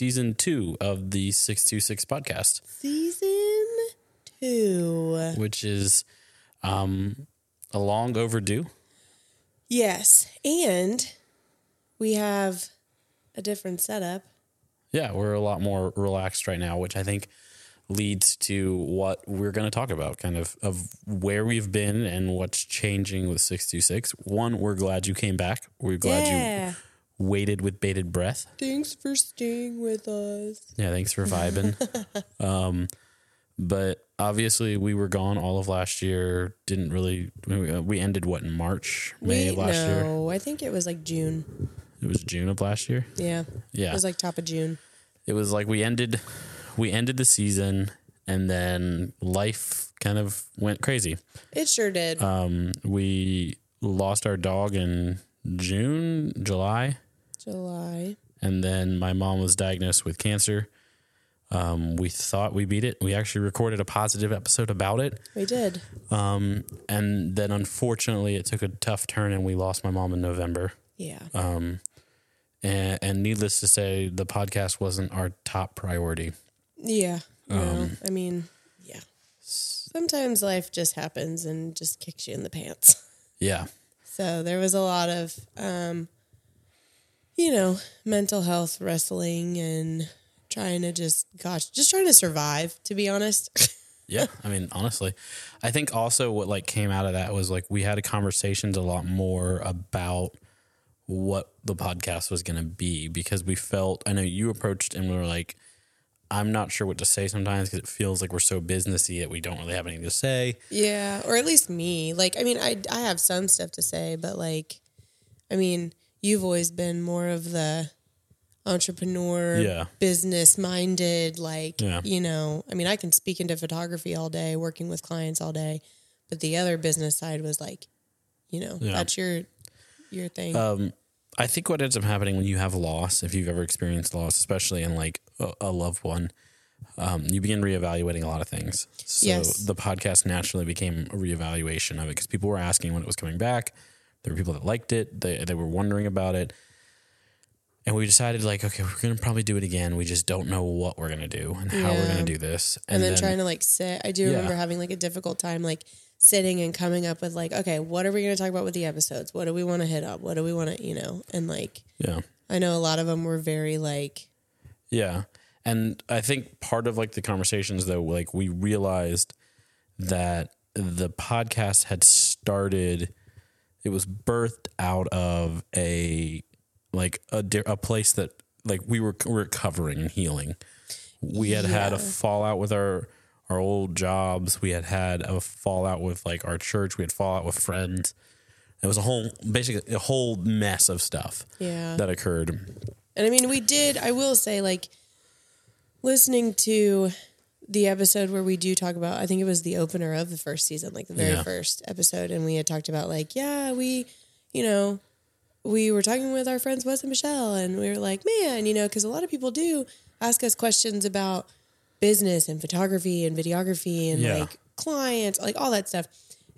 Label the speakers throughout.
Speaker 1: guys, welcome to season two of the 626 podcast,
Speaker 2: Season two.
Speaker 1: which is um, a long overdue.
Speaker 2: Yes. And we have a different setup.
Speaker 1: Yeah, we're a lot more relaxed right now, which I think leads to what we're going to talk about kind of of where we've been and what's changing with 626. One, we're glad you came back. We're glad
Speaker 2: yeah.
Speaker 1: you waited with bated breath.
Speaker 2: Thanks for staying with us.
Speaker 1: Yeah, thanks for vibing. um, but obviously, we were gone all of last year. Didn't really. We we ended what in March, May of
Speaker 2: Wait,
Speaker 1: last year.
Speaker 2: no, I think it was like June.
Speaker 1: It was June of last year.
Speaker 2: Yeah.
Speaker 1: Yeah,
Speaker 2: It was like top of June.
Speaker 1: it was like we ended. We ended the season, and then life kind of went crazy.
Speaker 2: It sure did.
Speaker 1: Um, we lost our dog in June, July,
Speaker 2: July.
Speaker 1: and then my mom was diagnosed with cancer. Um, we thought we beat it. We actually recorded a positive episode about it.
Speaker 2: We did.
Speaker 1: Um, and then unfortunately, it took a tough turn, and we lost my mom in November.
Speaker 2: Yeah.
Speaker 1: Um, and, and needless to say, the podcast wasn't our top priority.
Speaker 2: yeah. No,
Speaker 1: um,
Speaker 2: I mean, yeah. Sometimes life just happens and just kicks you in the pants.
Speaker 1: Yeah,
Speaker 2: So there was a lot of, um, you know, mental health wrestling and trying to just, gosh, just trying to survive, to be honest.
Speaker 1: yeah. I mean, honestly, I think also what like came out of that was like we had conversations a lot more about what the podcast was going to be because we felt. I know you approached and we were like. I'm not sure what to say sometimes because it feels like we're so businessy that we don't really have anything to say.
Speaker 2: yeah, or at least me. Like, I mean, I I have some stuff to say, but like, I mean, you've always been more of the entrepreneur,
Speaker 1: Yeah.
Speaker 2: business minded. Like,
Speaker 1: Yeah.
Speaker 2: you know, I mean, I can speak into photography all day, working with clients all day, but the other business side was like, you know,
Speaker 1: Yeah.
Speaker 2: that's your your thing.
Speaker 1: Um, I think what ends up happening when you have loss, if you've ever experienced loss, especially in like a, a loved one, um, you begin reevaluating a lot of things. So
Speaker 2: Yes.
Speaker 1: the podcast naturally became a reevaluation of it because people were asking when it was coming back. There were people that liked it. They they were wondering about it. And we decided like, okay, we're gonna probably do it again. We just don't know what we're gonna do and how we're
Speaker 2: Yeah.
Speaker 1: gonna do this.
Speaker 2: and, then, trying to like sit. I do
Speaker 1: Yeah.
Speaker 2: remember having like a difficult time like sitting and coming up with like, okay, what are we going to talk about with the episodes? What do we want to hit up? What do we want to, you know? And like,
Speaker 1: yeah.
Speaker 2: I know a lot of them were very like,
Speaker 1: Yeah. And I think part of like the conversations though, like we realized that the podcast had started, it was birthed out of a, like a, a place that like we were recovering and healing. We had had a fallout with our, our old jobs. We had had a fallout with like our church. We had fallout with friends. It was a whole, basically a whole mess of stuff
Speaker 2: yeah.
Speaker 1: that occurred.
Speaker 2: And I mean, we did, I will say, like, listening to the episode where we do talk about, I think it was the opener of the first season, like the very
Speaker 1: Yeah.
Speaker 2: first episode. And we had talked about, like, yeah, we, you know, we were talking with our friends Wes and Michelle, and we were like, man, you know, because a lot of people do ask us questions about business and photography and videography and
Speaker 1: Yeah.
Speaker 2: like clients, like all that stuff.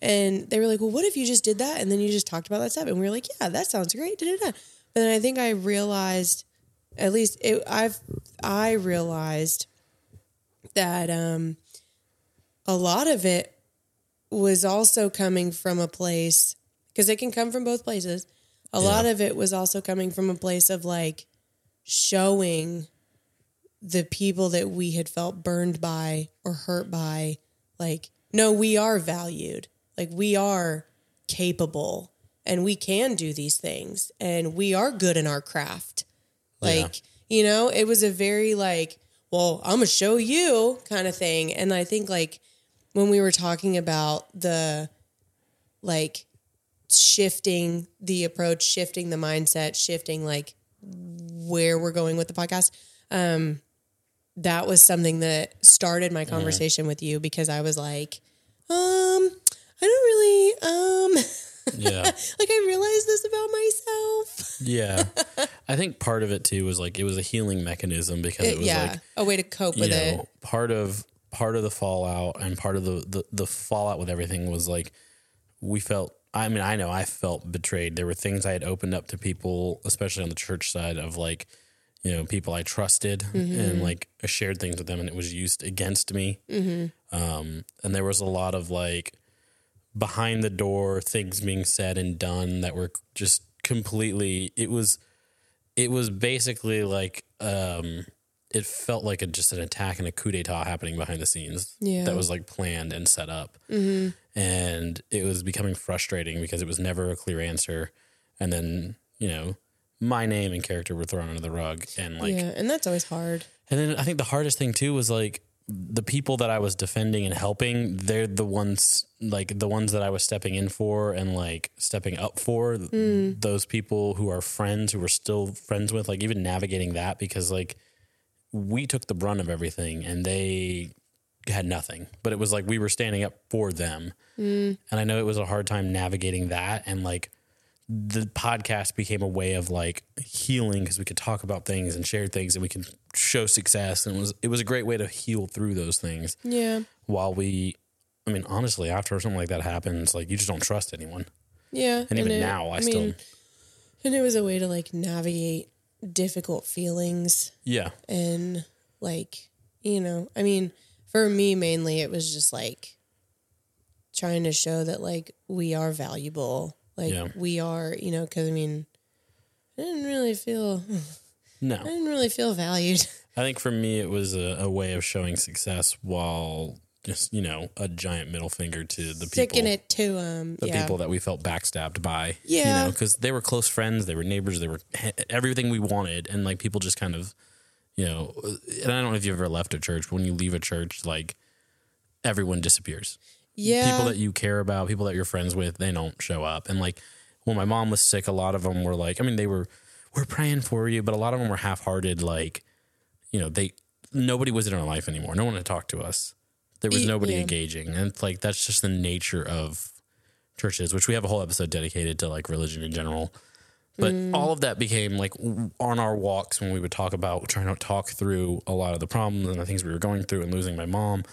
Speaker 2: And they were like, well, what if you just did that and then you just talked about that stuff? And we were like, yeah, that sounds great. Da-da-da. But then I think I realized, at least it, I've, I realized that um, a lot of it was also coming from a place, because it can come from both places. A lot of it was also coming from a place of like showing the people that we had felt burned by or hurt by, like, no, we are valued. Like, we are capable and we can do these things and we are good in our craft. Like, you know, it was a very like, well, I'm gonna show you kind of thing. And I think like when we were talking about the like shifting the approach, shifting the mindset, shifting like where we're going with the podcast, um, that was something that started my conversation with you because I was like, um, I don't really, um,
Speaker 1: Yeah.
Speaker 2: like I realized this about myself.
Speaker 1: Yeah. I think part of it too was like it was a healing mechanism because it, was
Speaker 2: yeah,
Speaker 1: like
Speaker 2: a way to cope with
Speaker 1: know
Speaker 2: it.
Speaker 1: part of part of the fallout and part of the, the the fallout with everything was like we felt I mean I know I felt betrayed. There were things I had opened up to people, especially on the church side of like you know, people I trusted and like I shared things with them and it was used against me. Um, and there was a lot of like behind the door things being said and done that were just completely, it was, it was basically like, um, it felt like a, just an attack and a coup d'etat happening behind the scenes
Speaker 2: Yeah.
Speaker 1: that was like planned and set up. And it was becoming frustrating because it was never a clear answer. And then, you know, my name and character were thrown under the rug. And like,
Speaker 2: yeah, and that's always hard.
Speaker 1: and then I think the hardest thing too was like the people that I was defending and helping, they're the ones like the ones that I was stepping in for and like stepping up for. Mm. Those people who are friends, who we're still friends with, like even navigating that because like we took the brunt of everything and they had nothing. But it was like we were standing up for them. Mm. And I know it was a hard time navigating that and like the podcast became a way of like healing because we could talk about things and share things and we can show success and it was it was a great way to heal through those things
Speaker 2: Yeah.
Speaker 1: while we I mean honestly after something like that happens like you just don't trust anyone
Speaker 2: Yeah.
Speaker 1: and even
Speaker 2: it-
Speaker 1: now I, still
Speaker 2: and it was a way to like navigate difficult feelings
Speaker 1: yeah
Speaker 2: and like you know i mean for me mainly it was just like trying to show that like we are valuable like
Speaker 1: Yeah.
Speaker 2: we are you know because i mean i didn't really feel
Speaker 1: No, i
Speaker 2: didn't really feel valued
Speaker 1: I think for me it was a, a way of showing success while just you know a giant middle finger to the people sticking
Speaker 2: it to um
Speaker 1: the
Speaker 2: yeah
Speaker 1: people that we felt backstabbed by.
Speaker 2: Yeah.
Speaker 1: You know, because they were close friends, they were neighbors, they were everything we wanted. And like people just kind of, you know, and I don't know if you've ever left a church, but when you leave a church, like everyone disappears.
Speaker 2: Yeah
Speaker 1: People that you care about, people that you're friends with, they don't show up. And like when my mom was sick, a lot of them were like, I mean, they were, we're praying for you, but a lot of them were half hearted. Like, you know, they, nobody was in our life anymore. No one had talked to us. There was nobody
Speaker 2: yeah.
Speaker 1: engaging. And it's like, that's just the nature of churches, which we have a whole episode dedicated to like religion in general. But
Speaker 2: Mm.
Speaker 1: all of that became like on our walks when we would talk about trying to talk through a lot of the problems and the things we were going through and losing my mom.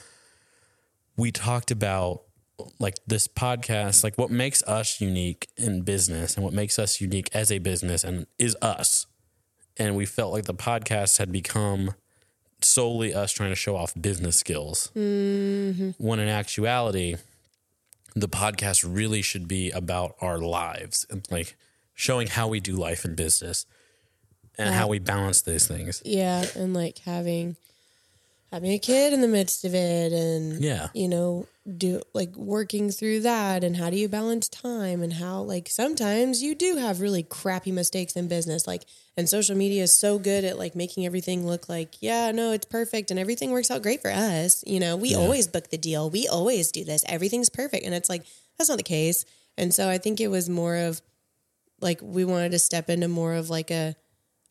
Speaker 1: We talked about like this podcast, like what makes us unique in business and what makes us unique as a business and is us. And we felt like the podcast had become solely us trying to show off business skills. Mm-hmm. When in actuality, the podcast really should be about our lives and like showing how we do life in business and how we balance these things.
Speaker 2: yeah and like having having a kid in the midst of it and
Speaker 1: Yeah.
Speaker 2: you know do like working through that and how do you balance time and how like sometimes you do have really crappy mistakes in business like and social media is so good at like making everything look like yeah no it's perfect and everything works out great for us you know? We always book the deal. We always do this. Everything's perfect. And it's like that's not the case. And so i think it was more of like we wanted to step into more of like a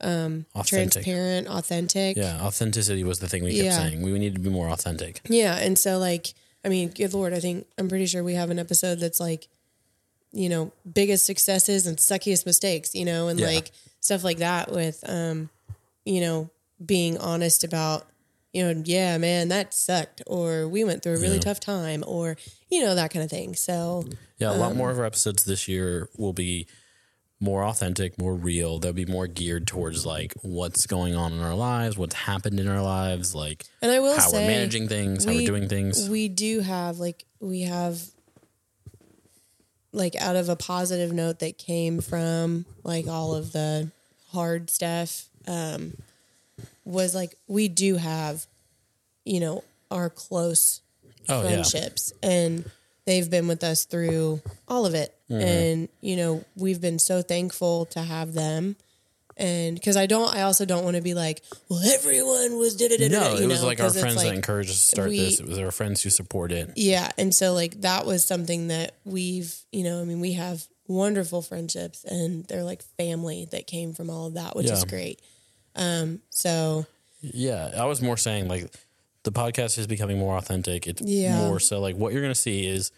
Speaker 1: Authentic.
Speaker 2: transparent authentic
Speaker 1: Yeah. Authenticity was the thing we kept
Speaker 2: Yeah.
Speaker 1: saying. We need to be more authentic.
Speaker 2: Yeah, and so like I mean, good lord, I think I'm pretty sure we have an episode that's like, you know, biggest successes and suckiest mistakes, you know, and
Speaker 1: Yeah.
Speaker 2: like stuff like that with um, you know, being honest about, you know, yeah, man, that sucked, or we went through a really
Speaker 1: Yeah.
Speaker 2: tough time, or you know, that kind of thing. So
Speaker 1: Yeah, a lot
Speaker 2: Um,
Speaker 1: more of our episodes this year will be more authentic, more real. They'll be more geared towards like what's going on in our lives, what's happened in our lives, like
Speaker 2: and I will
Speaker 1: how
Speaker 2: say
Speaker 1: we're managing things, how
Speaker 2: we-
Speaker 1: we're doing things.
Speaker 2: We do have like we have like out of a positive note that came from like all of the hard stuff um was like we do have you know our close
Speaker 1: oh yeah,
Speaker 2: friendships and they've been with us through all of it
Speaker 1: Mm-hmm.
Speaker 2: and you know we've been so thankful to have them and because i don't i also don't want to be like well everyone was da da
Speaker 1: no, it was
Speaker 2: know,
Speaker 1: like our friends that encouraged us to start
Speaker 2: we-
Speaker 1: this. It was our friends who support it.
Speaker 2: yeah and so like that was something that we've you know i mean we have wonderful friendships and they're like family that came from all of that which is great um so
Speaker 1: Yeah, I was more saying like the podcast is becoming more authentic. It's
Speaker 2: Yeah.
Speaker 1: more so like what you're going to see is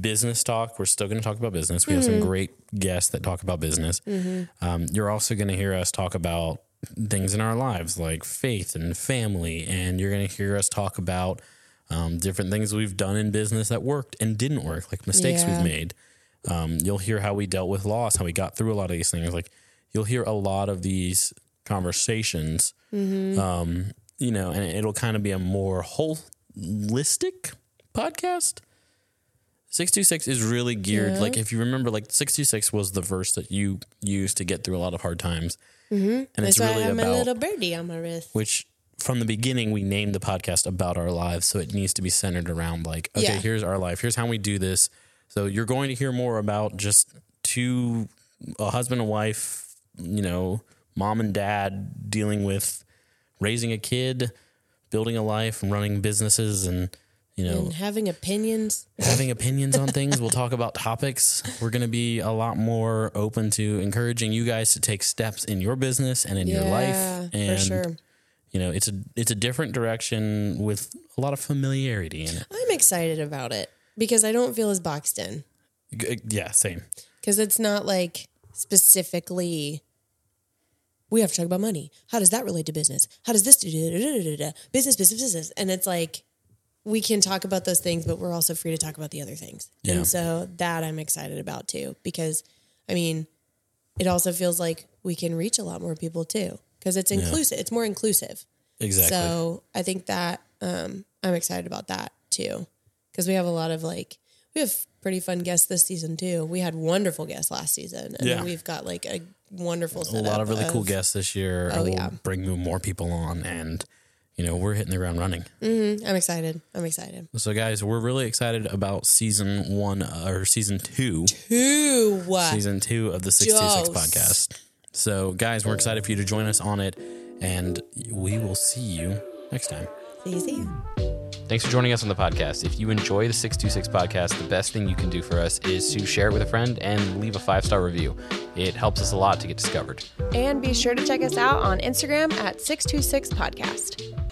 Speaker 1: business talk. We're still going to talk about business. We have
Speaker 2: Mm-hmm.
Speaker 1: some great guests that talk about business. Um, you're also going to hear us talk about things in our lives like faith and family, and you're going to hear us talk about um, different things we've done in business that worked and didn't work, like mistakes
Speaker 2: Yeah.
Speaker 1: we've made. Um, you'll hear how we dealt with loss, how we got through a lot of these things. Like you'll hear a lot of these conversations.
Speaker 2: Mm-hmm.
Speaker 1: Um, you know, and it'll kind of be a more holistic podcast. 626 is really geared
Speaker 2: Yeah.
Speaker 1: like if you remember like 626 was the verse that you used to get through a lot of hard times. Mm-hmm. And it's
Speaker 2: That's why I
Speaker 1: really about
Speaker 2: little birdie on my wrist.
Speaker 1: which from the beginning we named the podcast about our lives so it needs to be centered around like okay
Speaker 2: Yeah.
Speaker 1: here's our life here's how we do this so you're going to hear more about just two a husband and wife you know mom and dad dealing with raising a kid building a life and running businesses and you know
Speaker 2: And having opinions.
Speaker 1: having opinions on things. We'll talk about topics. We're going to be a lot more open to encouraging you guys to take steps in your business and in your life. And
Speaker 2: for sure.
Speaker 1: you know, it's a it's a different direction with a lot of familiarity in it.
Speaker 2: I'm excited about it because I don't feel as boxed in.
Speaker 1: G- Yeah, same.
Speaker 2: Because it's not like specifically, we have to talk about money. How does that relate to business? How does this do business, business, business? And it's like, we can talk about those things, but we're also free to talk about the other things.
Speaker 1: Yeah.
Speaker 2: And so that I'm excited about too, because I mean, it also feels like we can reach a lot more people too, because it's inclusive. It's more inclusive.
Speaker 1: Exactly.
Speaker 2: So I think that um, I'm excited about that too, because we have a lot of like we have pretty fun guests this season too. We had wonderful guests last season, and
Speaker 1: Yeah.
Speaker 2: then we've got like a wonderful
Speaker 1: a lot of really cool guests this year.
Speaker 2: Oh,
Speaker 1: we'll
Speaker 2: yeah.
Speaker 1: bring more people on and you know, we're hitting the ground running.
Speaker 2: I'm excited. I'm excited.
Speaker 1: So guys, we're really excited about season 1 uh, or season 2.
Speaker 2: Who?
Speaker 1: season two of the 626
Speaker 2: Dose.
Speaker 1: podcast. So, guys, we're excited for you to join us on it, and we will see you next time.
Speaker 2: See you. See you.
Speaker 3: Thanks for joining us on the podcast. If you enjoy the 626 podcast, the best thing you can do for us is to share it with a friend and leave a five star review. It helps us a lot to get discovered.
Speaker 4: And be sure to check us out on Instagram at 626 Podcast.